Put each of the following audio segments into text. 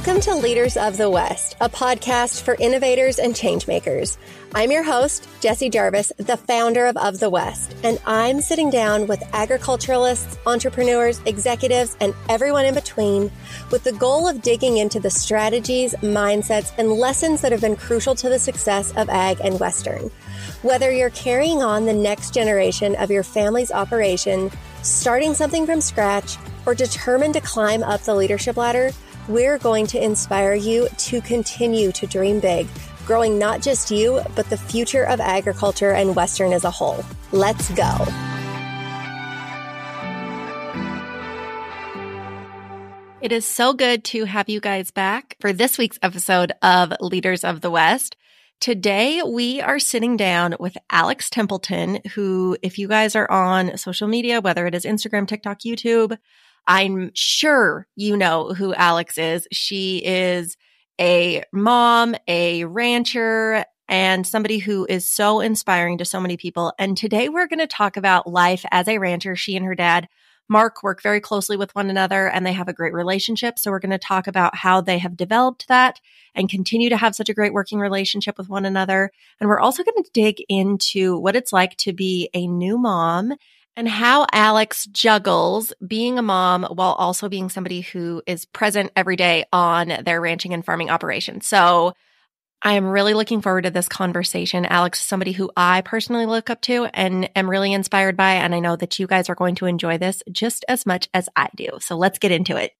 Welcome to Leaders of the West, a podcast for innovators and changemakers. I'm your host, Jessie Jarvis, the founder of Of the West, and I'm sitting down with agriculturalists, entrepreneurs, executives, and everyone in between with the goal of digging into the strategies, mindsets, and lessons that have been crucial to the success of ag and Western. Whether you're carrying on the next generation of your family's operation, starting something from scratch, or determined to climb up the leadership ladder, we're going to inspire you to continue to dream big, growing not just you, but the future of agriculture and Western as a whole. Let's go. It is so good to have you guys back for this week's episode of Leaders of the West. Today, we are sitting down with Alex Templeton, who, if you guys are on social media, whether it is Instagram, TikTok, YouTube, I'm sure you know who Alex is. She is a mom, a rancher, and somebody who is so inspiring to so many people. And today we're going to talk about life as a rancher. She and her dad, Mark, work very closely with one another and they have a great relationship. So we're going to talk about how they have developed that and continue to have such a great working relationship with one another. And we're also going to dig into what it's like to be a new mom and how Alex juggles being a mom while also being somebody who is present every day on their ranching and farming operation. So I am really looking forward to this conversation. Alex is somebody who I personally look up to and am really inspired by. And I know that you guys are going to enjoy this just as much as I do. So let's get into it.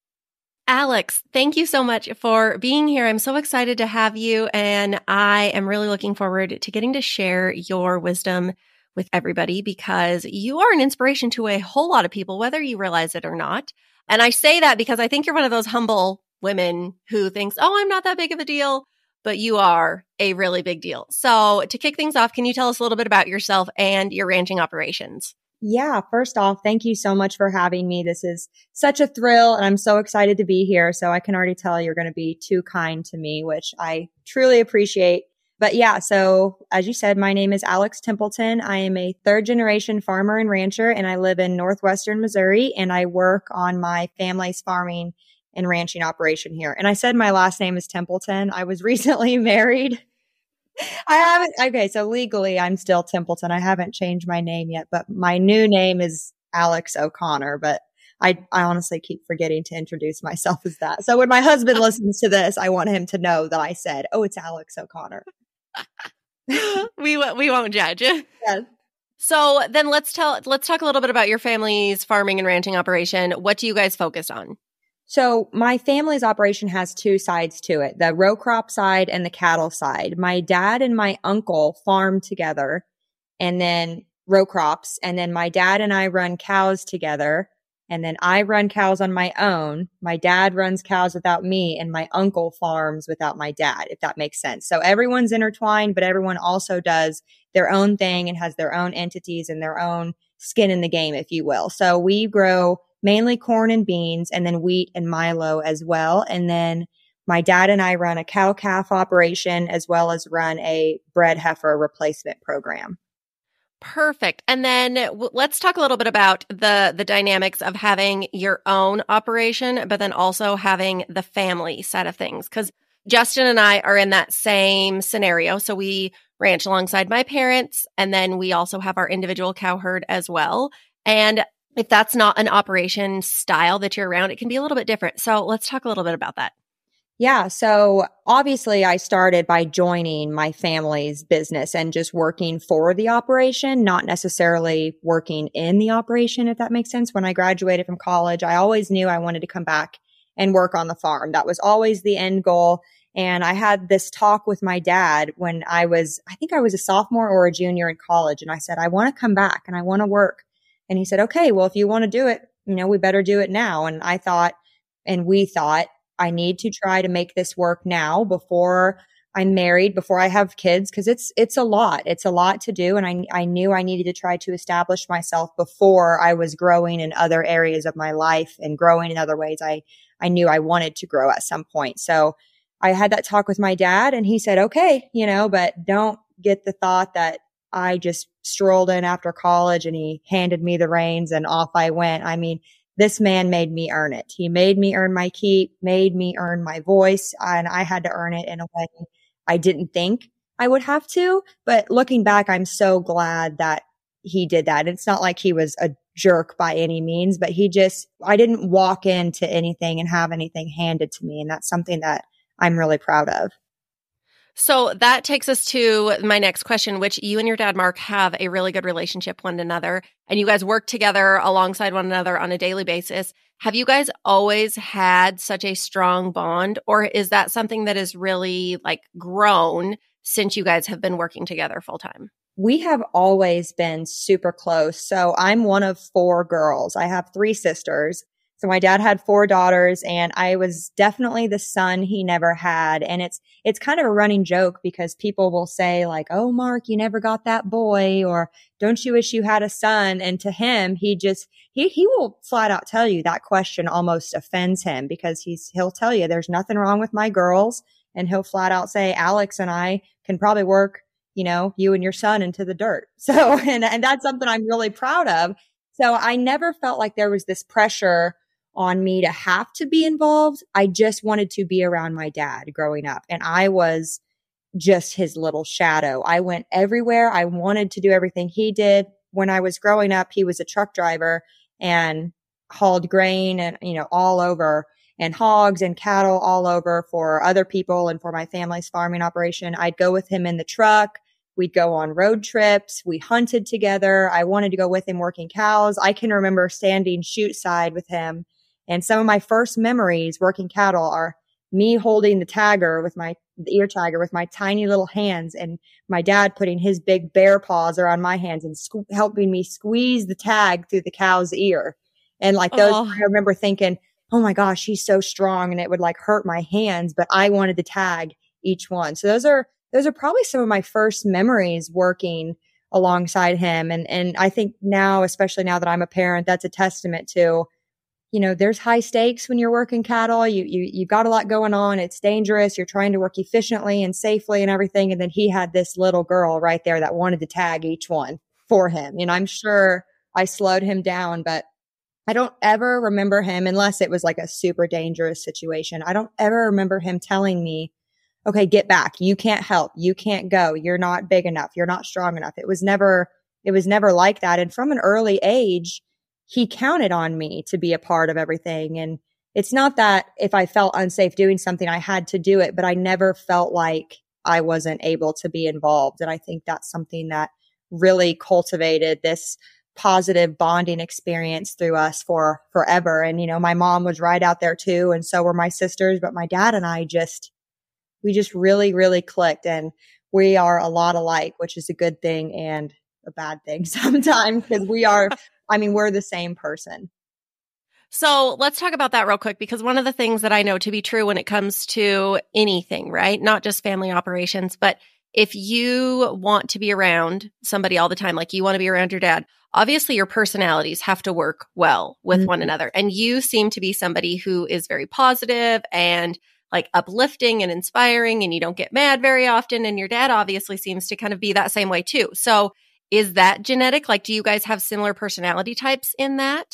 Alex, thank you so much for being here. I'm so excited to have you. And I am really looking forward to getting to share your wisdom with everybody because you are an inspiration to a whole lot of people, whether you realize it or not. And I say that because I think you're one of those humble women who thinks, oh, I'm not that big of a deal, but you are a really big deal. So to kick things off, can you tell us a little bit about yourself and your ranching operations? Yeah, first off, thank you so much for having me. This is such a thrill and I'm so excited to be here. So I can already tell you're going to be too kind to me, which I truly appreciate. But yeah, so as you said, my name is Alex Templeton. I am a third generation farmer and rancher, and I live in northwestern Missouri, and I work on my family's farming and ranching operation here. And I said my last name is Templeton. I was recently married. I haven't, okay, so legally I'm still Templeton. I haven't changed my name yet, but my new name is Alex O'Connor, but I, I honestly keep forgetting to introduce myself as that. So when my husband listens to this, I want him to know that I said, Oh, it's Alex O'Connor. we we won't judge. Yes. So then let's tell let's talk a little bit about your family's farming and ranching operation. What do you guys focus on? So my family's operation has two sides to it, the row crop side and the cattle side. My dad and my uncle farm together and then row crops. And then my dad and I run cows together. And then I run cows on my own. My dad runs cows without me and my uncle farms without my dad, if that makes sense. So everyone's intertwined, but everyone also does their own thing and has their own entities and their own skin in the game, if you will. So we grow mainly corn and beans and then wheat and Milo as well. And then my dad and I run a cow calf operation as well as run a bred heifer replacement program. Perfect. And then w- let's talk a little bit about the the dynamics of having your own operation, but then also having the family side of things. Because Justin and I are in that same scenario. So we ranch alongside my parents, and then we also have our individual cow herd as well. And if that's not an operation style that you're around, it can be a little bit different. So let's talk a little bit about that. Yeah. So obviously I started by joining my family's business and just working for the operation, not necessarily working in the operation, if that makes sense. When I graduated from college, I always knew I wanted to come back and work on the farm. That was always the end goal. And I had this talk with my dad when I was, I think I was a sophomore or a junior in college. And I said, I want to come back and I want to work. And he said, okay, well, if you want to do it, you know, we better do it now. And I thought, and we thought I need to try to make this work now before I'm married, before I have kids, because it's it's a lot. It's a lot to do. And I I knew I needed to try to establish myself before I was growing in other areas of my life and growing in other ways I I knew I wanted to grow at some point. So I had that talk with my dad and he said, okay, you know, but don't get the thought that I just strolled in after college and he handed me the reins and off I went. I mean, this man made me earn it. He made me earn my keep, made me earn my voice, and I had to earn it in a way I didn't think I would have to. But looking back, I'm so glad that he did that. It's not like he was a jerk by any means, but he just, I didn't walk into anything and have anything handed to me. And that's something that I'm really proud of. So that takes us to my next question, which you and your dad, Mark, have a really good relationship one another, and you guys work together alongside one another on a daily basis. Have you guys always had such a strong bond, or is that something that has really like grown since you guys have been working together full time? We have always been super close. So I'm one of four girls. I have three sisters. So my dad had four daughters and I was definitely the son he never had. And it's, it's kind of a running joke because people will say like, Oh, Mark, you never got that boy or don't you wish you had a son? And to him, he just, he, he will flat out tell you that question almost offends him because he's, he'll tell you there's nothing wrong with my girls. And he'll flat out say, Alex and I can probably work, you know, you and your son into the dirt. So, and, and that's something I'm really proud of. So I never felt like there was this pressure on me to have to be involved. I just wanted to be around my dad growing up and I was just his little shadow. I went everywhere. I wanted to do everything he did. When I was growing up, he was a truck driver and hauled grain and, you know, all over and hogs and cattle all over for other people and for my family's farming operation. I'd go with him in the truck. We'd go on road trips. We hunted together. I wanted to go with him working cows. I can remember standing chute side with him and some of my first memories working cattle are me holding the tagger with my the ear tagger with my tiny little hands and my dad putting his big bear paws around my hands and sque- helping me squeeze the tag through the cow's ear. And like those, oh. I remember thinking, Oh my gosh, he's so strong and it would like hurt my hands, but I wanted to tag each one. So those are, those are probably some of my first memories working alongside him. And, and I think now, especially now that I'm a parent, that's a testament to you know, there's high stakes when you're working cattle. You, you, you've got a lot going on. It's dangerous. You're trying to work efficiently and safely and everything. And then he had this little girl right there that wanted to tag each one for him. And I'm sure I slowed him down, but I don't ever remember him unless it was like a super dangerous situation. I don't ever remember him telling me, okay, get back. You can't help. You can't go. You're not big enough. You're not strong enough. It was never, it was never like that. And from an early age, he counted on me to be a part of everything. And it's not that if I felt unsafe doing something, I had to do it, but I never felt like I wasn't able to be involved. And I think that's something that really cultivated this positive bonding experience through us for forever. And, you know, my mom was right out there too. And so were my sisters, but my dad and I just, we just really, really clicked and we are a lot alike, which is a good thing and a bad thing sometimes because we are I mean, we're the same person. So let's talk about that real quick because one of the things that I know to be true when it comes to anything, right? Not just family operations, but if you want to be around somebody all the time, like you want to be around your dad, obviously your personalities have to work well with mm-hmm. one another. And you seem to be somebody who is very positive and like uplifting and inspiring, and you don't get mad very often. And your dad obviously seems to kind of be that same way too. So is that genetic? Like, do you guys have similar personality types in that?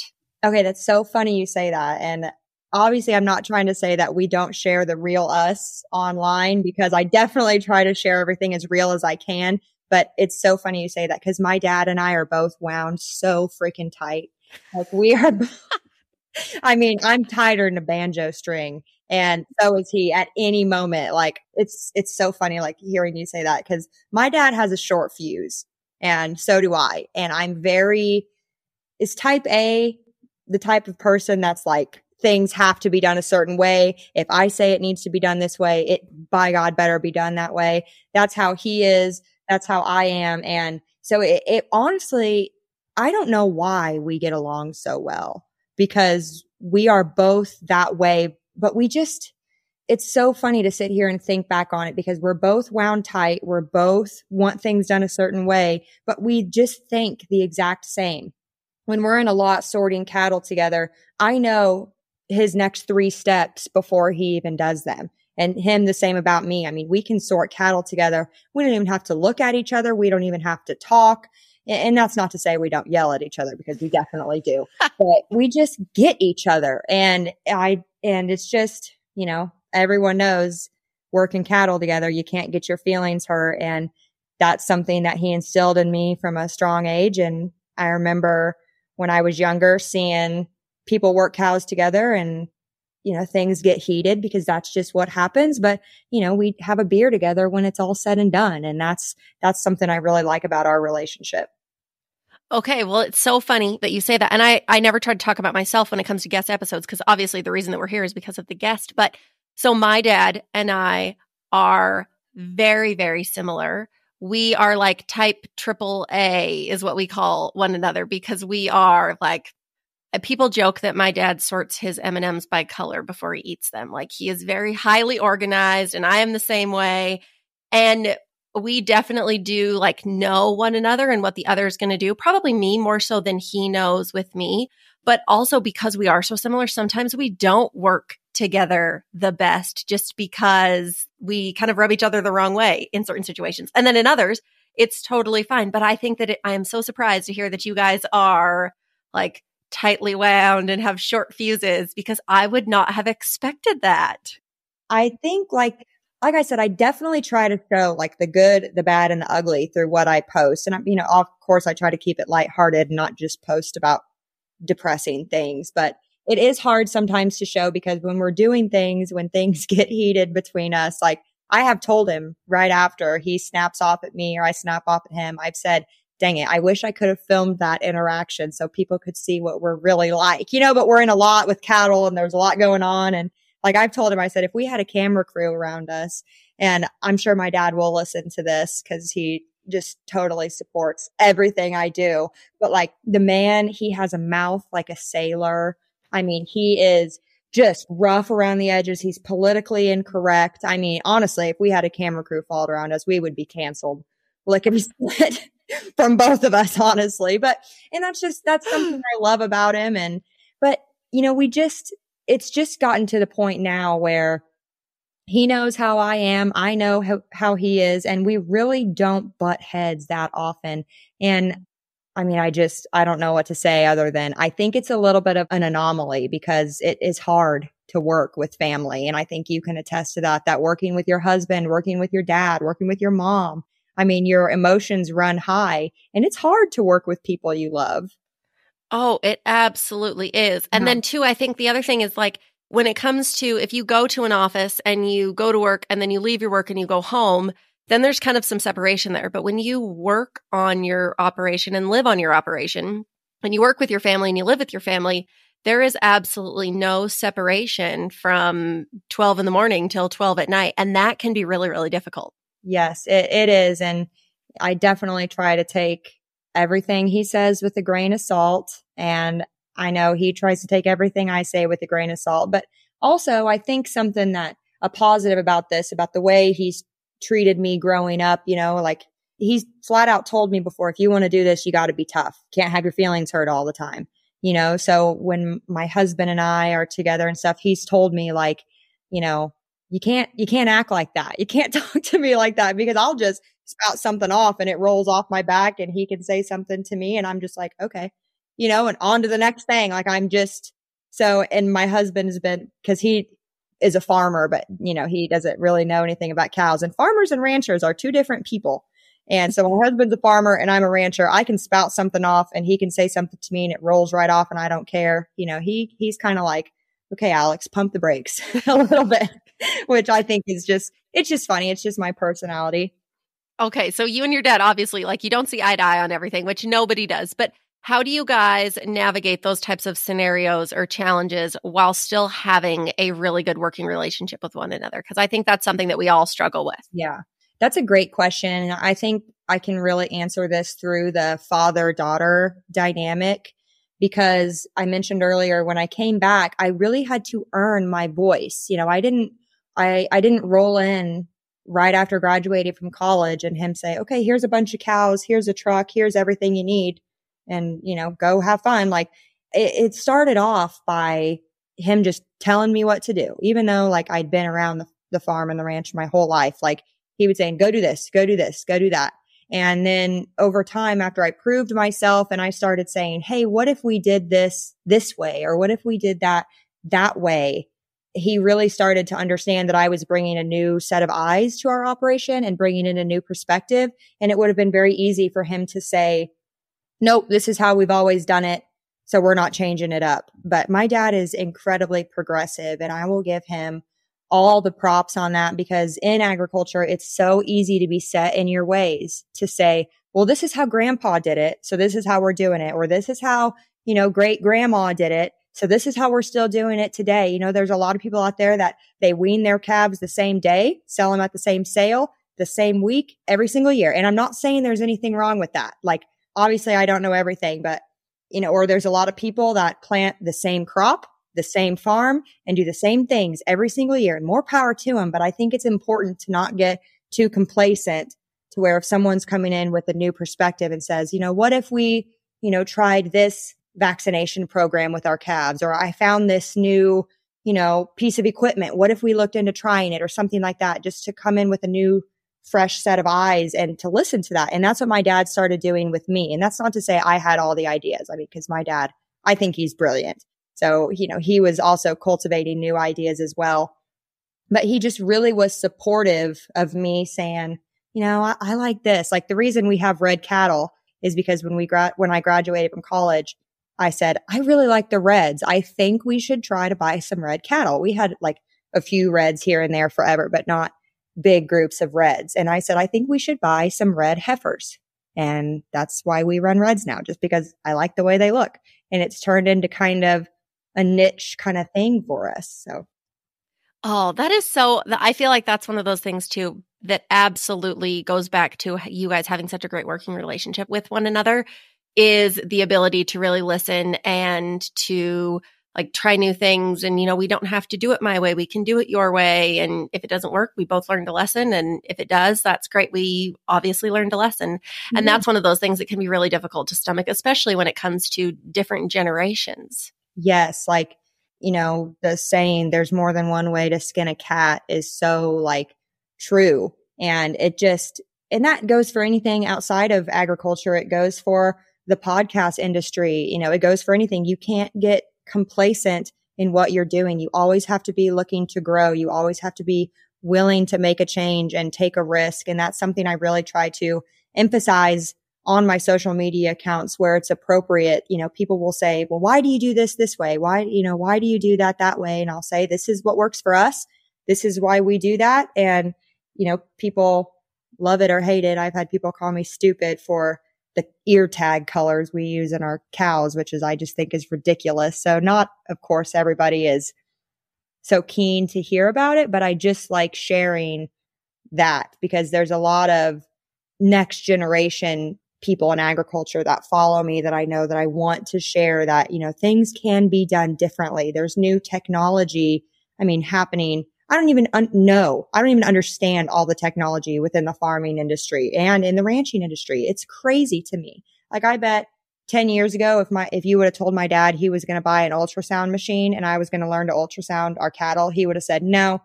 Okay, that's so funny you say that. And obviously, I'm not trying to say that we don't share the real us online because I definitely try to share everything as real as I can. But it's so funny you say that because my dad and I are both wound so freaking tight. Like, we are. I mean, I'm tighter than a banjo string and so is he at any moment. Like it's, it's so funny, like hearing you say that because my dad has a short fuse and so do I. And I'm very, is type A the type of person that's like, things have to be done a certain way. If I say it needs to be done this way, it by God better be done that way. That's how he is. That's how I am. And so it, it honestly, I don't know why we get along so well because we are both that way, but we just, it's so funny to sit here and think back on it because we're both wound tight. We're both want things done a certain way, but we just think the exact same. When we're in a lot sorting cattle together, I know his next three steps before he even does them. And him the same about me. I mean, we can sort cattle together. We don't even have to look at each other. We don't even have to talk. and that's not to say we don't yell at each other because we definitely do, but we just get each other. And I, and it's just, you know, everyone knows working cattle together, you can't get your feelings hurt. And that's something that he instilled in me from a strong age. And I remember when I was younger seeing people work cows together and you know, things get heated because that's just what happens. But, you know, we have a beer together when it's all said and done. And that's, that's something I really like about our relationship. Okay, well, it's so funny that you say that. And I, I never try to talk about myself when it comes to guest episodes because obviously the reason that we're here is because of the guest. But so my dad and I are very, very similar. We are like type triple A is what we call one another because we are like uh, people joke that my dad sorts his M&Ms by color before he eats them. Like he is very highly organized and I am the same way. And we definitely do like know one another and what the other is going to do. Probably me more so than he knows with me, but also because we are so similar, sometimes we don't work together the best just because we kind of rub each other the wrong way in certain situations. And then in others, it's totally fine. But I think that it, I am so surprised to hear that you guys are like tightly wound and have short fuses because I would not have expected that. I think like like I said, I definitely try to show like the good, the bad, and the ugly through what I post. And I'm, you know, of course, I try to keep it lighthearted, and not just post about depressing things. But it is hard sometimes to show because when we're doing things, when things get heated between us, like I have told him right after he snaps off at me or I snap off at him, I've said, dang it, I wish I could have filmed that interaction so people could see what we're really like, you know, but we're in a lot with cattle and there's a lot going on. And like I've told him, I said, if we had a camera crew around us, and I'm sure my dad will listen to this because he just totally supports everything I do. But like the man, he has a mouth like a sailor. I mean, he is just rough around the edges. He's politically incorrect. I mean, honestly, if we had a camera crew followed around us, we would be canceled lickety split from both of us, honestly. But, and that's just, that's something I love about him. And, but, you know, we just, it's just gotten to the point now where he knows how I am. I know how, how he is. And we really don't butt heads that often. And I mean, I just, I don't know what to say other than I think it's a little bit of an anomaly because it is hard to work with family. And I think you can attest to that, that working with your husband, working with your dad, working with your mom, I mean, your emotions run high and it's hard to work with people you love. Oh, it absolutely is. And yeah. then too, I think the other thing is like when it comes to if you go to an office and you go to work and then you leave your work and you go home, then there's kind of some separation there. But when you work on your operation and live on your operation and you work with your family and you live with your family, there is absolutely no separation from 12 in the morning till 12 at night. And that can be really, really difficult. Yes, it, it is. And I definitely try to take everything he says with a grain of salt. And I know he tries to take everything I say with a grain of salt. But also, I think something that a positive about this, about the way he's treated me growing up, you know, like he's flat out told me before, if you want to do this, you got to be tough. Can't have your feelings hurt all the time, you know? So when my husband and I are together and stuff, he's told me like, you know, you can't, you can't act like that. You can't talk to me like that because I'll just spout something off and it rolls off my back and he can say something to me and I'm just like, okay, you know, and on to the next thing. Like I'm just so, and my husband has been, cause he is a farmer, but you know, he doesn't really know anything about cows and farmers and ranchers are two different people. And so my husband's a farmer and I'm a rancher. I can spout something off and he can say something to me and it rolls right off and I don't care. You know, he, he's kind of like, okay, Alex, pump the brakes a little bit, which I think is just, it's just funny. It's just my personality. Okay. So you and your dad, obviously, like you don't see eye to eye on everything, which nobody does. But how do you guys navigate those types of scenarios or challenges while still having a really good working relationship with one another? Because I think that's something that we all struggle with. Yeah. That's a great question. I think I can really answer this through the father daughter dynamic because I mentioned earlier when I came back, I really had to earn my voice. You know, I didn't, I, I didn't roll in right after graduating from college and him say, okay, here's a bunch of cows. Here's a truck. Here's everything you need. And, you know, go have fun. Like it, it started off by him just telling me what to do, even though like I'd been around the, the farm and the ranch my whole life. Like he would say, go do this, go do this, go do that. And then over time, after I proved myself and I started saying, Hey, what if we did this this way? Or what if we did that that way? He really started to understand that I was bringing a new set of eyes to our operation and bringing in a new perspective. And it would have been very easy for him to say, nope, this is how we've always done it. So we're not changing it up. But my dad is incredibly progressive and I will give him all the props on that because in agriculture, it's so easy to be set in your ways to say, well, this is how grandpa did it. So this is how we're doing it. Or this is how, you know, great grandma did it. So this is how we're still doing it today. You know, there's a lot of people out there that they wean their calves the same day, sell them at the same sale, the same week, every single year. And I'm not saying there's anything wrong with that. Like, obviously I don't know everything, but you know, or there's a lot of people that plant the same crop the same farm and do the same things every single year and more power to them. But I think it's important to not get too complacent to where if someone's coming in with a new perspective and says, you know, what if we, you know, tried this vaccination program with our calves or I found this new, you know, piece of equipment. What if we looked into trying it or something like that just to come in with a new fresh set of eyes and to listen to that. And that's what my dad started doing with me. And that's not to say I had all the ideas. I mean, cause my dad, I think he's brilliant. So, you know, he was also cultivating new ideas as well. But he just really was supportive of me saying, you know, I, I like this. Like the reason we have red cattle is because when we gra- when I graduated from college, I said, I really like the reds. I think we should try to buy some red cattle. We had like a few reds here and there forever, but not big groups of reds. And I said, I think we should buy some red heifers. And that's why we run reds now, just because I like the way they look. And it's turned into kind of a niche kind of thing for us. So. Oh, that is so. I feel like that's one of those things too that absolutely goes back to you guys having such a great working relationship with one another is the ability to really listen and to like try new things and you know we don't have to do it my way we can do it your way and if it doesn't work we both learned a lesson and if it does that's great we obviously learned a lesson mm-hmm. and that's one of those things that can be really difficult to stomach especially when it comes to different generations yes, like, you know, the saying there's more than one way to skin a cat is so like true. And it just, and that goes for anything outside of agriculture. It goes for the podcast industry. You know, it goes for anything. You can't get complacent in what you're doing. You always have to be looking to grow. You always have to be willing to make a change and take a risk. And that's something I really try to emphasize on my social media accounts where it's appropriate, you know, people will say, well, why do you do this this way? Why, you know, why do you do that that way? And I'll say, this is what works for us. This is why we do that. And, you know, people love it or hate it. I've had people call me stupid for the ear tag colors we use in our cows, which is, I just think is ridiculous. So not, of course, everybody is so keen to hear about it, but I just like sharing that because there's a lot of next generation people in agriculture that follow me that I know that I want to share that, you know, things can be done differently. There's new technology. I mean, happening. I don't even un- know. I don't even understand all the technology within the farming industry and in the ranching industry. It's crazy to me. Like I bet 10 years ago, if my, if you would have told my dad he was going to buy an ultrasound machine and I was going to learn to ultrasound our cattle, he would have said, no,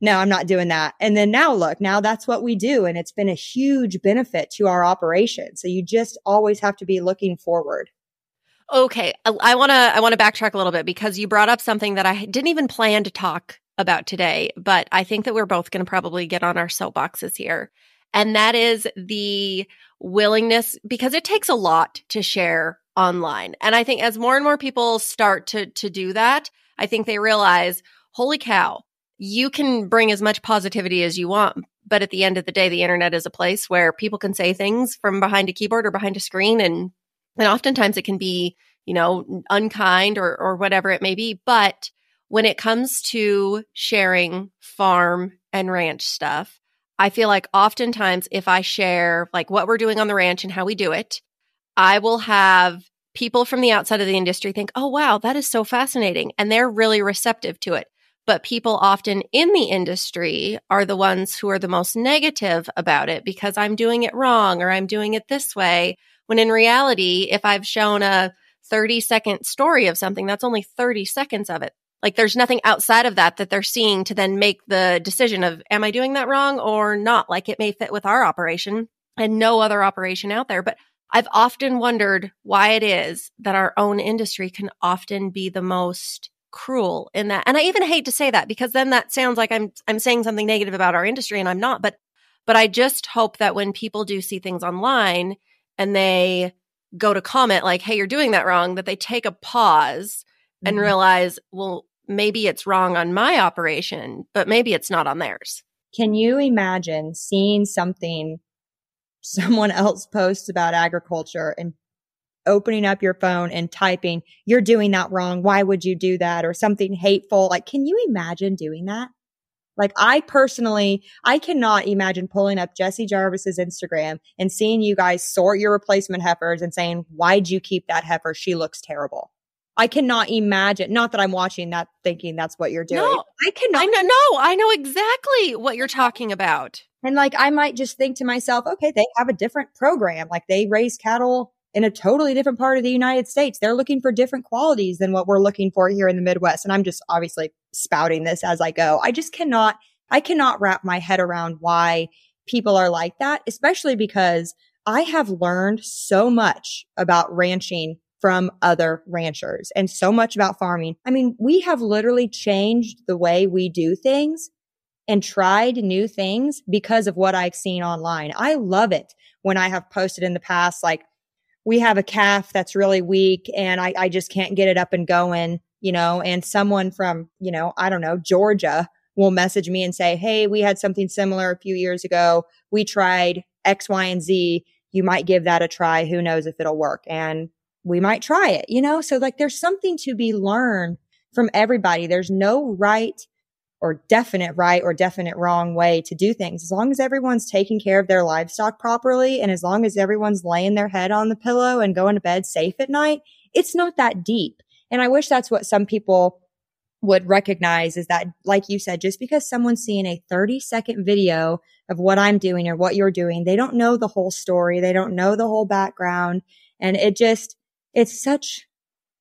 no, I'm not doing that. And then now look, now that's what we do. And it's been a huge benefit to our operation. So you just always have to be looking forward. Okay. I want to, I want to backtrack a little bit because you brought up something that I didn't even plan to talk about today, but I think that we're both going to probably get on our soapboxes here. And that is the willingness because it takes a lot to share online. And I think as more and more people start to, to do that, I think they realize, holy cow, you can bring as much positivity as you want. But at the end of the day, the internet is a place where people can say things from behind a keyboard or behind a screen. And, and oftentimes it can be, you know, unkind or, or whatever it may be. But when it comes to sharing farm and ranch stuff, I feel like oftentimes if I share like what we're doing on the ranch and how we do it, I will have people from the outside of the industry think, oh, wow, that is so fascinating. And they're really receptive to it but people often in the industry are the ones who are the most negative about it because I'm doing it wrong or I'm doing it this way. When in reality, if I've shown a 30 second story of something, that's only 30 seconds of it. Like there's nothing outside of that that they're seeing to then make the decision of, am I doing that wrong or not? Like it may fit with our operation. and no other operation out there. But I've often wondered why it is that our own industry can often be the most cruel in that. And I even hate to say that because then that sounds like I'm I'm saying something negative about our industry and I'm not, but but I just hope that when people do see things online and they go to comment like, "Hey, you're doing that wrong," that they take a pause mm-hmm. and realize, "Well, maybe it's wrong on my operation, but maybe it's not on theirs." Can you imagine seeing something someone else posts about agriculture and opening up your phone and typing, you're doing that wrong. Why would you do that? Or something hateful. Like, can you imagine doing that? Like, I personally, I cannot imagine pulling up Jessie Jarvis's Instagram and seeing you guys sort your replacement heifers and saying, why'd you keep that heifer? She looks terrible. I cannot imagine, not that I'm watching that thinking that's what you're doing. No, I cannot. I know, no, I know exactly what you're talking about. And like, I might just think to myself, okay, they have a different program. Like they raise cattle in a totally different part of the United States. They're looking for different qualities than what we're looking for here in the Midwest. And I'm just obviously spouting this as I go. I just cannot, I cannot wrap my head around why people are like that, especially because I have learned so much about ranching from other ranchers and so much about farming. I mean, we have literally changed the way we do things and tried new things because of what I've seen online. I love it when I have posted in the past, like, we have a calf that's really weak and I, I just can't get it up and going, you know, and someone from, you know, I don't know, Georgia will message me and say, Hey, we had something similar a few years ago. We tried X, Y, and Z. You might give that a try. Who knows if it'll work? And we might try it, you know? So like there's something to be learned from everybody. There's no right or definite right or definite wrong way to do things. As long as everyone's taking care of their livestock properly and as long as everyone's laying their head on the pillow and going to bed safe at night, it's not that deep. And I wish that's what some people would recognize is that, like you said, just because someone's seeing a 30 second video of what I'm doing or what you're doing, they don't know the whole story. They don't know the whole background. And it just, it's such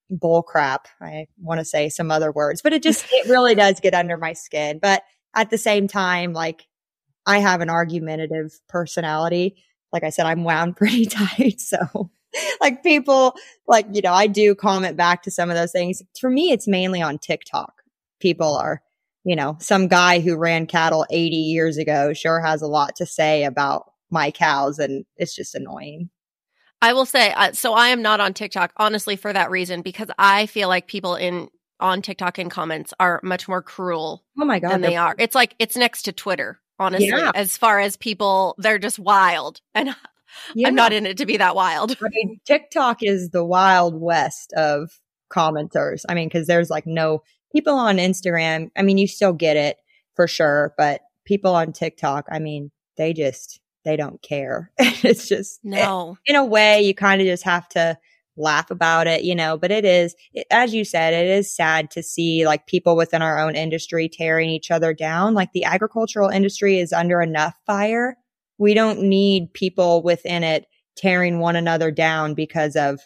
bull crap. I want to say some other words, but it just, it really does get under my skin. But at the same time, like I have an argumentative personality. Like I said, I'm wound pretty tight. So like people, like, you know, I do comment back to some of those things. For me, it's mainly on TikTok. People are, you know, some guy who ran cattle 80 years ago sure has a lot to say about my cows and it's just annoying. I will say, uh, so I am not on TikTok, honestly, for that reason, because I feel like people in on TikTok in comments are much more cruel. Oh my god, than they are. It's like it's next to Twitter, honestly. Yeah. As far as people, they're just wild, and yeah. I'm not in it to be that wild. I mean, TikTok is the wild west of commenters. I mean, because there's like no people on Instagram. I mean, you still get it for sure, but people on TikTok, I mean, they just they don't care. it's just eh, no. In a way, you kind of just have to laugh about it, you know. But it is, it, as you said, it is sad to see like people within our own industry tearing each other down. Like the agricultural industry is under enough fire. We don't need people within it tearing one another down because of,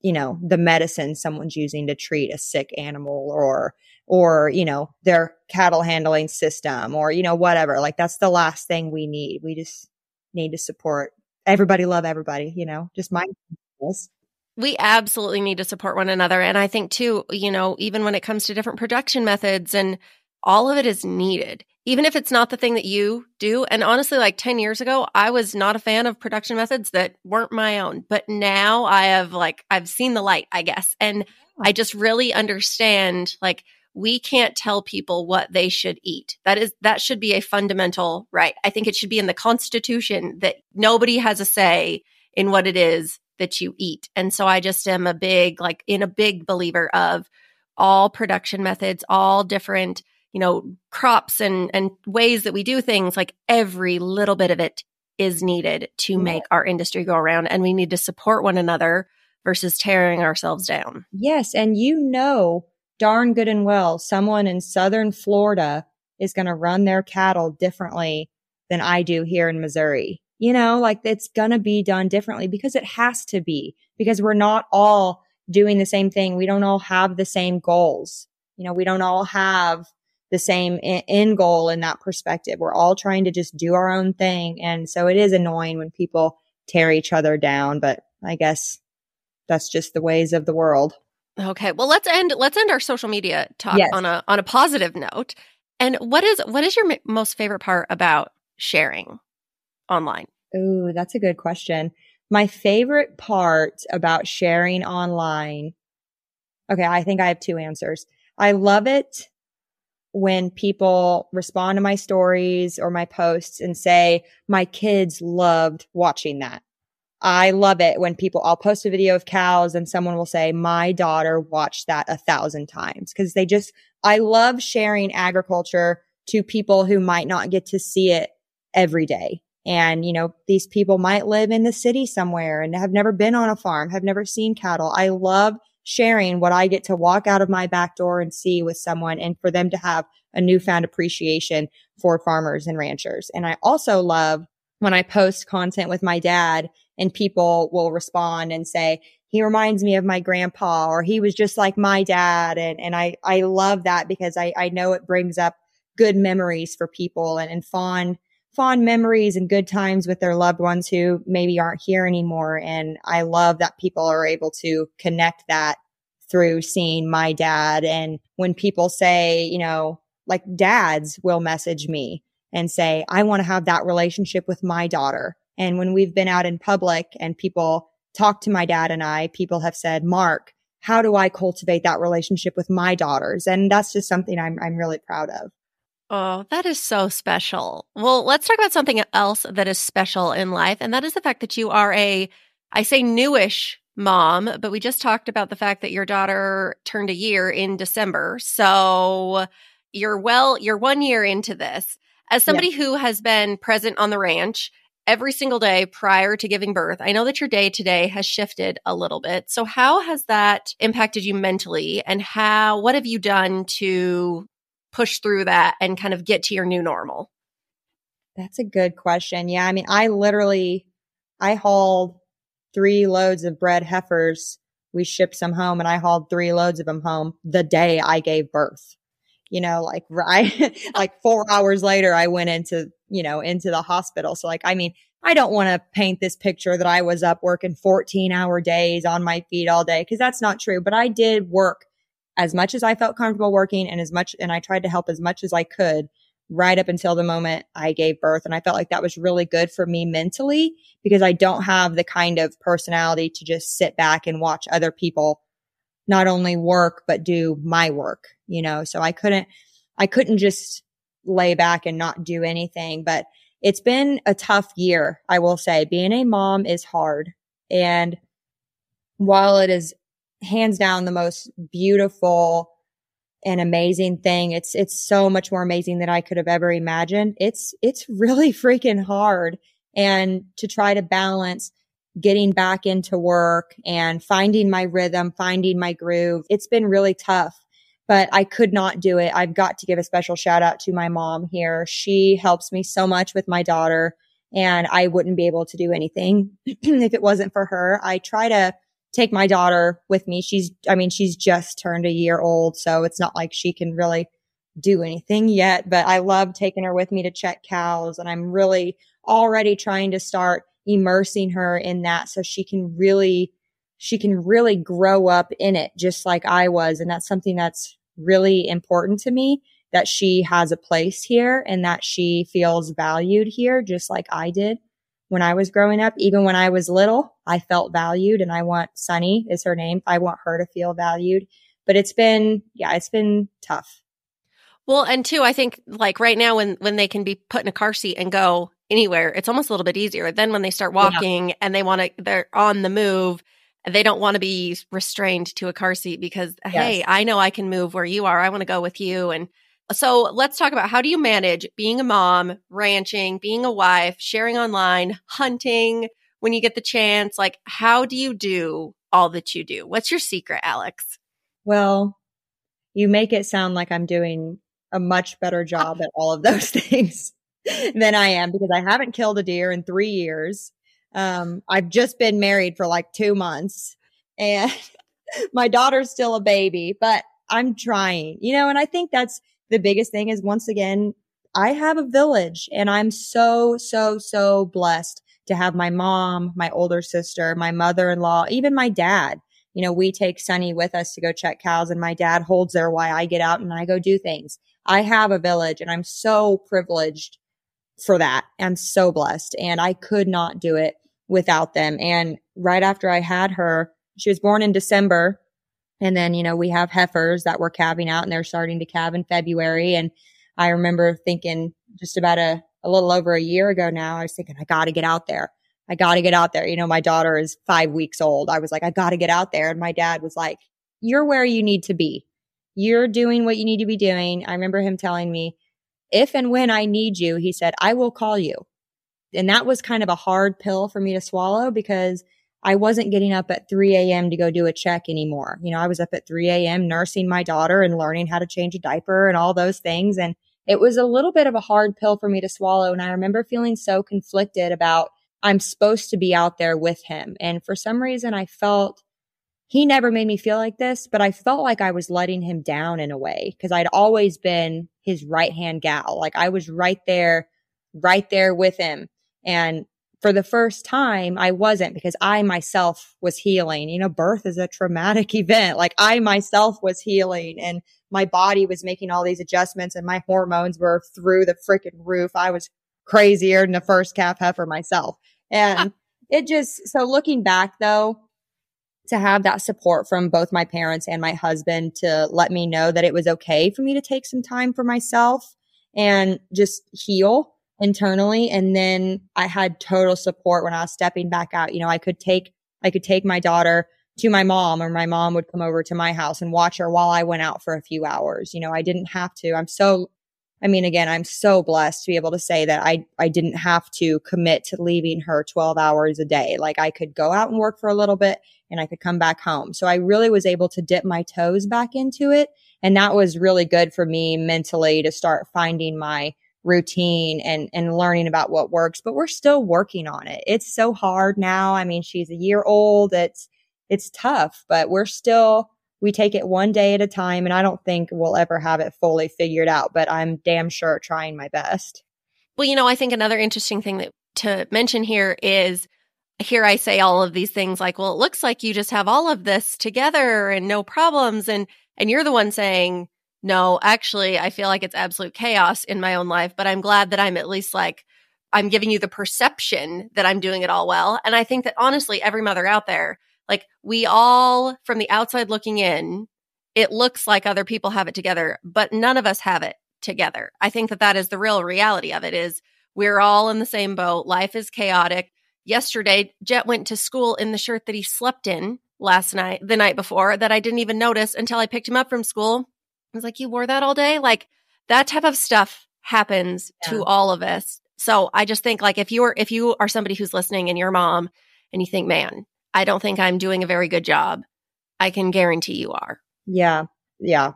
you know, the medicine someone's using to treat a sick animal or or, you know, their cattle handling system or, you know, whatever. Like that's the last thing we need. We just need to support everybody, love everybody, you know, just mindfulness. We absolutely need to support one another. And I think too, you know, even when it comes to different production methods and all of it is needed, even if it's not the thing that you do. And honestly, like 10 years ago, I was not a fan of production methods that weren't my own. But now I have like, I've seen the light, I guess. And I just really understand like we can't tell people what they should eat. That is, that should be a fundamental right. I think it should be in the constitution that nobody has a say in what it is that you eat. And so I just am a big, like in a big believer of all production methods, all different, you know, crops and, and ways that we do things. Like every little bit of it is needed to make our industry go around and we need to support one another versus tearing ourselves down. Yes. And you know, darn good and well someone in southern Florida is going to run their cattle differently than I do here in Missouri. You know, like it's going to be done differently because it has to be because we're not all doing the same thing. We don't all have the same goals. You know, we don't all have the same end goal in that perspective. We're all trying to just do our own thing. And so it is annoying when people tear each other down, but I guess that's just the ways of the world. Okay. Well, let's end let's end our social media talk yes. on a on a positive note. And what is what is your m- most favorite part about sharing online? Ooh, that's a good question. My favorite part about sharing online. Okay, I think I have two answers. I love it when people respond to my stories or my posts and say, my kids loved watching that. I love it when people, I'll post a video of cows and someone will say, my daughter watched that a thousand times because they just, I love sharing agriculture to people who might not get to see it every day. And, you know, these people might live in the city somewhere and have never been on a farm, have never seen cattle. I love sharing what I get to walk out of my back door and see with someone and for them to have a newfound appreciation for farmers and ranchers. And I also love when I post content with my dad and people will respond and say, he reminds me of my grandpa or he was just like my dad. And, and I, I love that because I, I know it brings up good memories for people and, and fond, fond memories and good times with their loved ones who maybe aren't here anymore. And I love that people are able to connect that through seeing my dad. And when people say, you know, like dads will message me and say, I want to have that relationship with my daughter. And when we've been out in public and people talk to my dad and I, people have said, Mark, how do I cultivate that relationship with my daughters? And that's just something I'm, I'm really proud of. Oh, that is so special. Well, let's talk about something else that is special in life. And that is the fact that you are a, I say newish mom, but we just talked about the fact that your daughter turned a year in December. So you're well, you're one year into this. As somebody yeah. who has been present on the ranch every single day prior to giving birth, I know that your day today has shifted a little bit. So how has that impacted you mentally and how what have you done to push through that and kind of get to your new normal? That's a good question. Yeah, I mean, I literally I hauled 3 loads of bred heifers. We shipped some home and I hauled 3 loads of them home the day I gave birth you know, like right, like four hours later, I went into, you know, into the hospital. So like, I mean, I don't want to paint this picture that I was up working 14 hour days on my feet all day because that's not true. But I did work as much as I felt comfortable working and as much, and I tried to help as much as I could right up until the moment I gave birth. And I felt like that was really good for me mentally because I don't have the kind of personality to just sit back and watch other people not only work, but do my work, you know, so I couldn't, I couldn't just lay back and not do anything, but it's been a tough year. I will say being a mom is hard. And while it is hands down the most beautiful and amazing thing, it's, it's so much more amazing than I could have ever imagined. It's, it's really freaking hard. And to try to balance getting back into work and finding my rhythm, finding my groove. It's been really tough, but I could not do it. I've got to give a special shout out to my mom here. She helps me so much with my daughter and I wouldn't be able to do anything if it wasn't for her. I try to take my daughter with me. She's, I mean, she's just turned a year old. So it's not like she can really do anything yet, but I love taking her with me to check cows and I'm really already trying to start immersing her in that so she can really, she can really grow up in it just like I was. And that's something that's really important to me that she has a place here and that she feels valued here just like I did when I was growing up. Even when I was little, I felt valued and I want Sunny is her name. I want her to feel valued. But it's been, yeah, it's been tough. Well, and two, I think like right now when when they can be put in a car seat and go anywhere, it's almost a little bit easier. Then when they start walking yeah. and they want to they're on the move, they don't want to be restrained to a car seat because yes. hey, I know I can move where you are. I want to go with you and so let's talk about how do you manage being a mom, ranching, being a wife, sharing online, hunting when you get the chance? Like how do you do all that you do? What's your secret, Alex? Well, you make it sound like I'm doing a much better job at all of those things than I am because I haven't killed a deer in three years. Um, I've just been married for like two months and my daughter's still a baby, but I'm trying, you know, and I think that's, the biggest thing is once again, I have a village and I'm so, so, so blessed to have my mom, my older sister, my mother-in-law, even my dad. You know, we take Sunny with us to go check cows and my dad holds there while I get out and I go do things. I have a village and I'm so privileged for that. I'm so blessed and I could not do it without them. And right after I had her, she was born in December. And then, you know, we have heifers that were calving out and they're starting to calve in February. And I remember thinking just about a, a little over a year ago now, I was thinking, I got to get out there. I got to get out there. You know, my daughter is five weeks old. I was like, I got to get out there. And my dad was like, you're where you need to be. You're doing what you need to be doing. I remember him telling me, if and when I need you, he said, I will call you. And that was kind of a hard pill for me to swallow because I wasn't getting up at 3 a.m. to go do a check anymore. You know, I was up at 3 a.m. nursing my daughter and learning how to change a diaper and all those things. And it was a little bit of a hard pill for me to swallow. And I remember feeling so conflicted about I'm supposed to be out there with him. And for some reason, I felt he never made me feel like this, but I felt like I was letting him down in a way because I'd always been his right hand gal. Like I was right there, right there with him. And for the first time, I wasn't because I myself was healing. You know, birth is a traumatic event. Like I myself was healing and my body was making all these adjustments and my hormones were through the freaking roof. I was crazier than the first calf heifer myself. And it just, so looking back though, to have that support from both my parents and my husband to let me know that it was okay for me to take some time for myself and just heal internally. And then I had total support when I was stepping back out. You know, I could take, I could take my daughter to my mom or my mom would come over to my house and watch her while I went out for a few hours. You know, I didn't have to. I'm so, I mean, again, I'm so blessed to be able to say that I, I didn't have to commit to leaving her 12 hours a day. Like I could go out and work for a little bit and I could come back home. So I really was able to dip my toes back into it. And that was really good for me mentally to start finding my routine and and learning about what works but we're still working on it it's so hard now i mean she's a year old it's it's tough but we're still we take it one day at a time and i don't think we'll ever have it fully figured out but i'm damn sure trying my best well you know i think another interesting thing that to mention here is here I say all of these things like, well, it looks like you just have all of this together and no problems. And, and you're the one saying, no, actually, I feel like it's absolute chaos in my own life, but I'm glad that I'm at least like, I'm giving you the perception that I'm doing it all well. And I think that honestly, every mother out there, like we all from the outside looking in, it looks like other people have it together, but none of us have it together. I think that that is the real reality of it is we're all in the same boat. Life is chaotic. Yesterday, Jet went to school in the shirt that he slept in last night, the night before, that I didn't even notice until I picked him up from school I was like, you wore that all day? Like that type of stuff happens yeah. to all of us. So I just think like if you're, if you are somebody who's listening and your mom and you think, man, I don't think I'm doing a very good job, I can guarantee you are. Yeah. Yeah.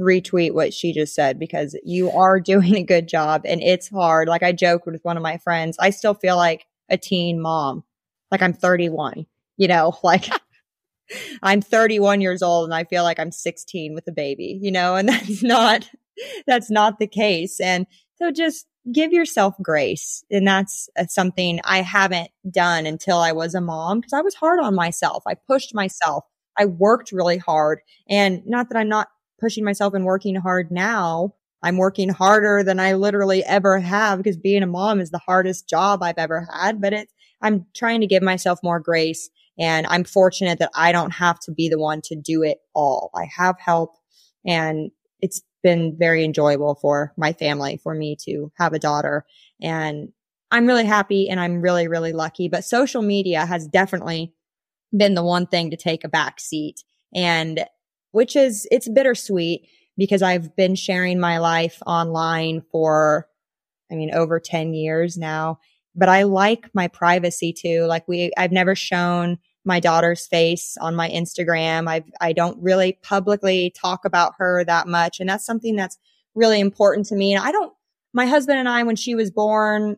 Retweet what she just said because you are doing a good job and it's hard. Like I joked with one of my friends, I still feel like a teen mom. Like I'm 31, you know, like I'm 31 years old and I feel like I'm 16 with a baby, you know, and that's not, that's not the case. And so just give yourself grace. And that's uh, something I haven't done until I was a mom because I was hard on myself. I pushed myself. I worked really hard and not that I'm not pushing myself and working hard now. I'm working harder than I literally ever have because being a mom is the hardest job I've ever had, but it's, I'm trying to give myself more grace and I'm fortunate that I don't have to be the one to do it all. I have help and it's been very enjoyable for my family, for me to have a daughter. And I'm really happy and I'm really, really lucky. But social media has definitely been the one thing to take a back seat and which is, it's bittersweet because I've been sharing my life online for, I mean, over 10 years now but I like my privacy too. Like we, I've never shown my daughter's face on my Instagram. I I don't really publicly talk about her that much, and that's something that's really important to me. And I don't. My husband and I, when she was born,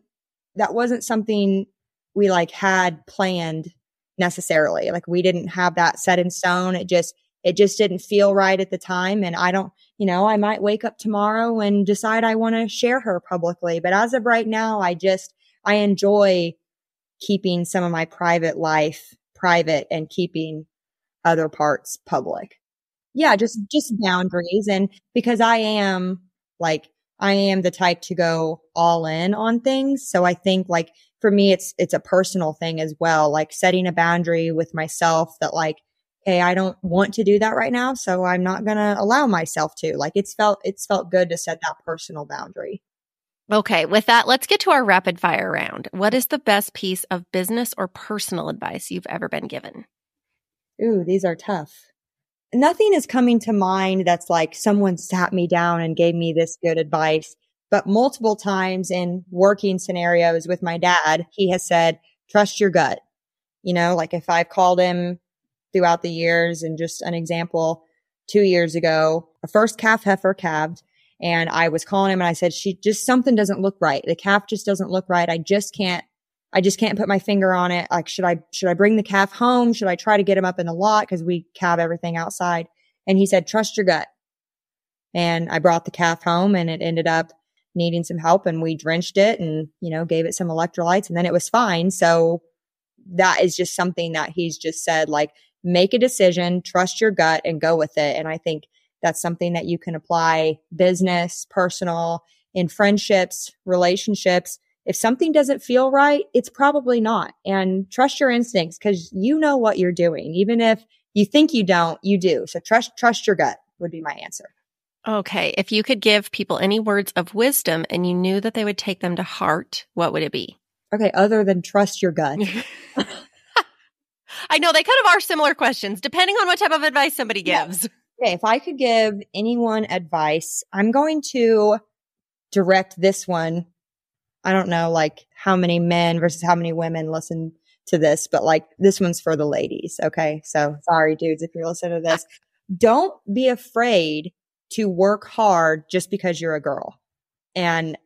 that wasn't something we like had planned necessarily. Like we didn't have that set in stone. It just it just didn't feel right at the time. And I don't, you know, I might wake up tomorrow and decide I want to share her publicly. But as of right now, I just, I enjoy keeping some of my private life private and keeping other parts public. Yeah, just, just boundaries. And because I am like, I am the type to go all in on things. So I think like for me, it's, it's a personal thing as well, like setting a boundary with myself that like, Hey, I don't want to do that right now. So I'm not going to allow myself to like, it's felt, it's felt good to set that personal boundary. Okay, with that, let's get to our rapid fire round. What is the best piece of business or personal advice you've ever been given? Ooh, these are tough. Nothing is coming to mind that's like someone sat me down and gave me this good advice. But multiple times in working scenarios with my dad, he has said, trust your gut. You know, like if I've called him throughout the years and just an example, two years ago, a first calf heifer calved and I was calling him and I said, she just something doesn't look right. The calf just doesn't look right. I just can't, I just can't put my finger on it. Like, should I, should I bring the calf home? Should I try to get him up in the lot? Cause we calve everything outside. And he said, trust your gut. And I brought the calf home and it ended up needing some help and we drenched it and, you know, gave it some electrolytes and then it was fine. So that is just something that he's just said, like, make a decision, trust your gut and go with it. And I think that's something that you can apply business, personal, in friendships, relationships. If something doesn't feel right, it's probably not. And trust your instincts because you know what you're doing. Even if you think you don't, you do. So trust, trust your gut would be my answer. Okay. If you could give people any words of wisdom and you knew that they would take them to heart, what would it be? Okay. Other than trust your gut. I know they kind of are similar questions depending on what type of advice somebody gives. Yeah. Okay, if I could give anyone advice, I'm going to direct this one. I don't know like how many men versus how many women listen to this, but like this one's for the ladies. Okay. So sorry, dudes, if you're listening to this, don't be afraid to work hard just because you're a girl. And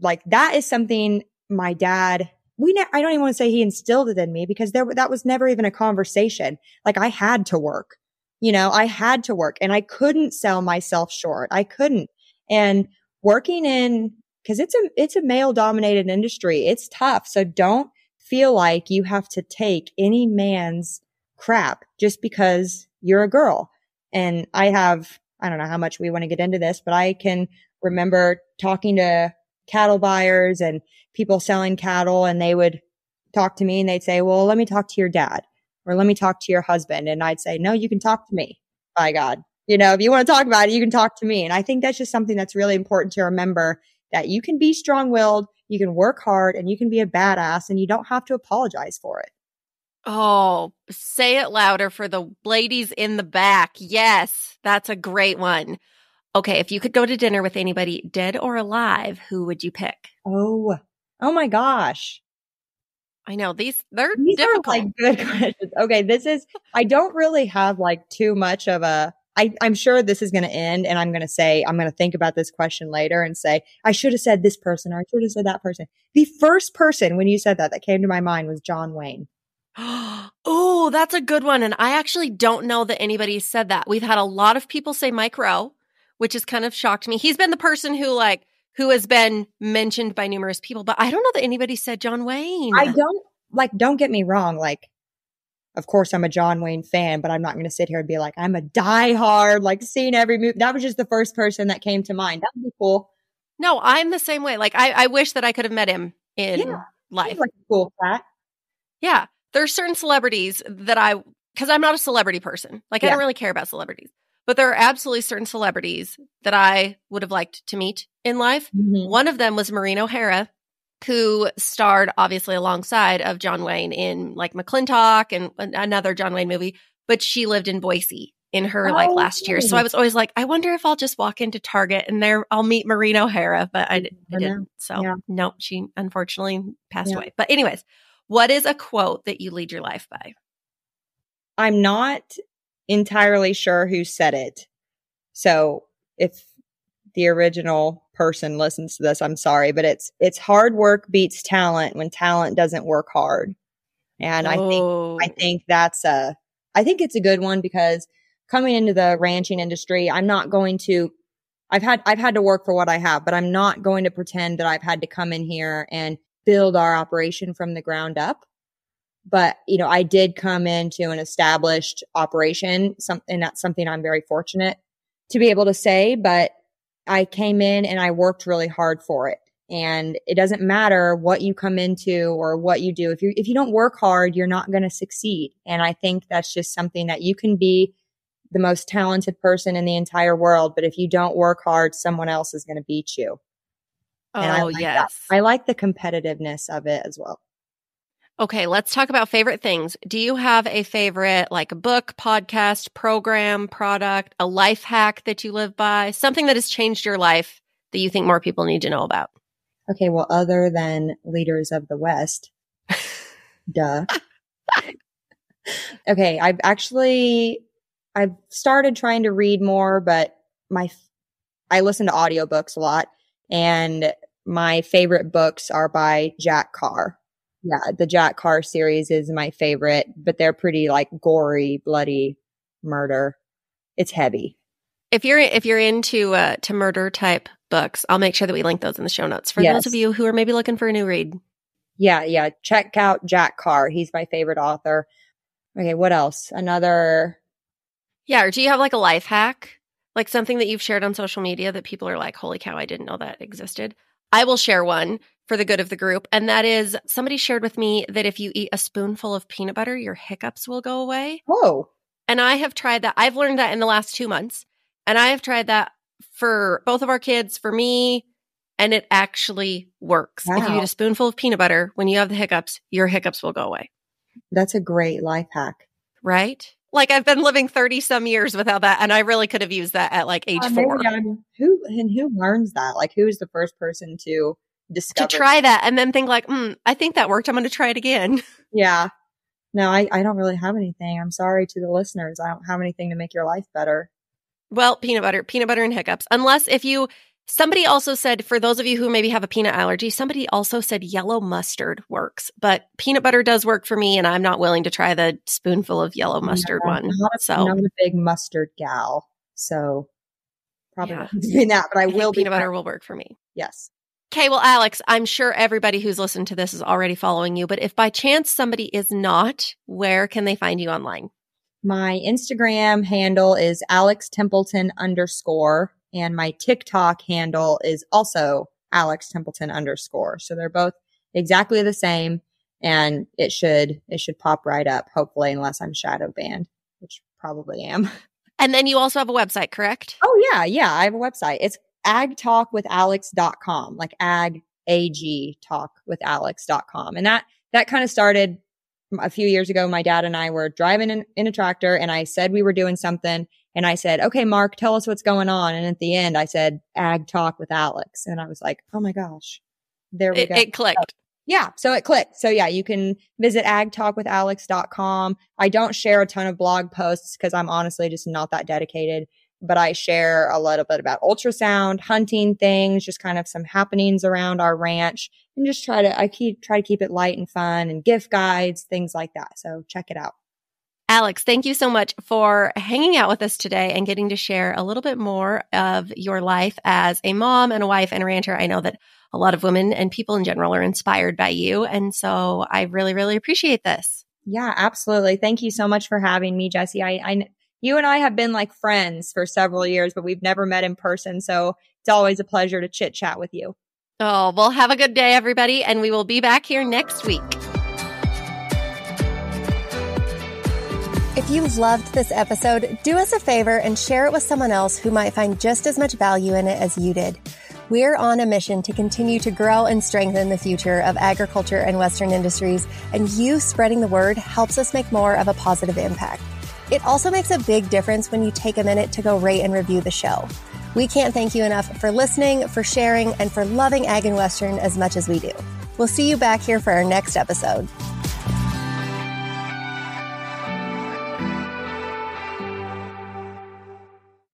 like that is something my dad, we, ne- I don't even want to say he instilled it in me because there, that was never even a conversation. Like I had to work you know, I had to work and I couldn't sell myself short. I couldn't. And working in, cause it's a, it's a male dominated industry. It's tough. So don't feel like you have to take any man's crap just because you're a girl. And I have, I don't know how much we want to get into this, but I can remember talking to cattle buyers and people selling cattle and they would talk to me and they'd say, well, let me talk to your dad or let me talk to your husband. And I'd say, no, you can talk to me. By God. You know, if you want to talk about it, you can talk to me. And I think that's just something that's really important to remember that you can be strong willed, you can work hard and you can be a badass and you don't have to apologize for it. Oh, say it louder for the ladies in the back. Yes, that's a great one. Okay, if you could go to dinner with anybody dead or alive, who would you pick? Oh, oh my gosh. I know these they're these difficult. Are like good questions. Okay, this is I don't really have like too much of a I, I'm sure this is going to end and I'm going to say, I'm going to think about this question later and say, I should have said this person or I should have said that person. The first person when you said that that came to my mind was John Wayne. oh, that's a good one. And I actually don't know that anybody said that. We've had a lot of people say Mike Rowe, which has kind of shocked me. He's been the person who like who has been mentioned by numerous people, but I don't know that anybody said John Wayne. I don't like, don't get me wrong. Like, of course I'm a John Wayne fan, but I'm not going to sit here and be like, I'm a diehard, like seeing every movie. That was just the first person that came to mind. That would be cool. No, I'm the same way. Like, I, I wish that I could have met him in yeah, life. Like cool cat. Yeah. There's certain celebrities that I, cause I'm not a celebrity person. Like, yeah. I don't really care about celebrities. But there are absolutely certain celebrities that I would have liked to meet in life. Mm-hmm. One of them was Maureen O'Hara, who starred obviously alongside of John Wayne in like McLintock and another John Wayne movie, but she lived in Boise in her oh, like last year. So I was always like, I wonder if I'll just walk into Target and there I'll meet Maureen O'Hara, but I, I didn't. So yeah. no, she unfortunately passed yeah. away. But anyways, what is a quote that you lead your life by? I'm not entirely sure who said it. So if the original person listens to this, I'm sorry, but it's it's hard work beats talent when talent doesn't work hard. And oh. I think I oh. think that's a I think it's a good one because coming into the ranching industry, I'm not going to I've had I've had to work for what I have, but I'm not going to pretend that I've had to come in here and build our operation from the ground up. But, you know, I did come into an established operation, something that's something I'm very fortunate to be able to say, but I came in and I worked really hard for it. And it doesn't matter what you come into or what you do. If you, if you don't work hard, you're not going to succeed. And I think that's just something that you can be the most talented person in the entire world. But if you don't work hard, someone else is going to beat you. Oh, I like yes. That. I like the competitiveness of it as well. Okay, let's talk about favorite things. Do you have a favorite, like a book, podcast, program, product, a life hack that you live by, something that has changed your life that you think more people need to know about? Okay, well, other than Leaders of the West, duh. okay, I've actually I've started trying to read more, but my I listen to audiobooks a lot and my favorite books are by Jack Carr. Yeah, the Jack Carr series is my favorite, but they're pretty like gory, bloody murder. It's heavy. If you're if you're into uh, to murder type books, I'll make sure that we link those in the show notes for Yes. those of you who are maybe looking for a new read. Yeah, yeah. Check out Jack Carr. He's my favorite author. Okay, what else? Another Yeah, or do you have like a life hack? Like something that you've shared on social media that people are like, holy cow, I didn't know that existed. I will share one for the good of the group. And that is somebody shared with me that if you eat a spoonful of peanut butter, your hiccups will go away. Oh, And I have tried that. I've learned that in the last two months. And I have tried that for both of our kids, for me, and it actually works. If you eat a spoonful of peanut butter, when you have the hiccups, your hiccups will go away. that's a great life hack. Right? Like I've been living 30 some years without that. And I really could have used that at like age Uh, four. who and who learns that? Like, who is the first person to to try that and then think like, mm, I think that worked. I'm going to try it again. Yeah. No, I, I don't really have anything. I'm sorry to the listeners. I don't have anything to make your life better. Well, peanut butter, peanut butter and hiccups. Unless if you, somebody also said, for those of you who maybe have a peanut allergy, somebody also said yellow mustard works, but peanut butter does work for me. And I'm not willing to try the spoonful of yellow mustard No, one. I'm not, a, So I'm a big mustard gal. So probably Yeah. not doing that, but I, I will peanut butter will work for me. Yes. Okay, well, Alex, I'm sure everybody who's listened to this is already following you, but if by chance somebody is not, where can they find you online? My Instagram handle is Alex Templeton underscore, and my TikTok handle is also Alex Templeton underscore. So they're both exactly the same, and it should it should pop right up. Hopefully, unless I'm shadow banned, which probably am. And then you also have a website, correct? Oh yeah, yeah. I have a website. It's agtalkwithalex.com, like ag ag talk with alex.com. And that that kind of started a few years ago. My dad and I were driving in, in a tractor and I said we were doing something and I said, "Okay, Mark, tell us what's going on." And at the end I said, "Ag talk with Alex." And I was like, "Oh my gosh." There we It, go. it clicked. Yeah. So it clicked. So yeah, you can visit agtalkwithalex.com. I don't share a ton of blog posts because I'm honestly just not that dedicated, but I share a little bit about ultrasound, hunting things, just kind of some happenings around our ranch and just try to, I keep, try to keep it light and fun and gift guides, things like that. So check it out. Alex, thank you so much for hanging out with us today and getting to share a little bit more of your life as a mom and a wife and a rancher. I know that a lot of women and people in general are inspired by you. And so I really, really appreciate this. Yeah, absolutely. Thank you so much for having me, Jessie. I, I, you and I have been like friends for several years, but we've never met in person. So it's always a pleasure to chit chat with you. Oh, well, have a good day, everybody. And we will be back here next week. If you loved this episode, do us a favor and share it with someone else who might find just as much value in it as you did. We're on a mission to continue to grow and strengthen the future of agriculture and Western industries, and you spreading the word helps us make more of a positive impact. It also makes a big difference when you take a minute to go rate and review the show. We can't thank you enough for listening, for sharing, and for loving Ag and Western as much as we do. We'll see you back here for our next episode.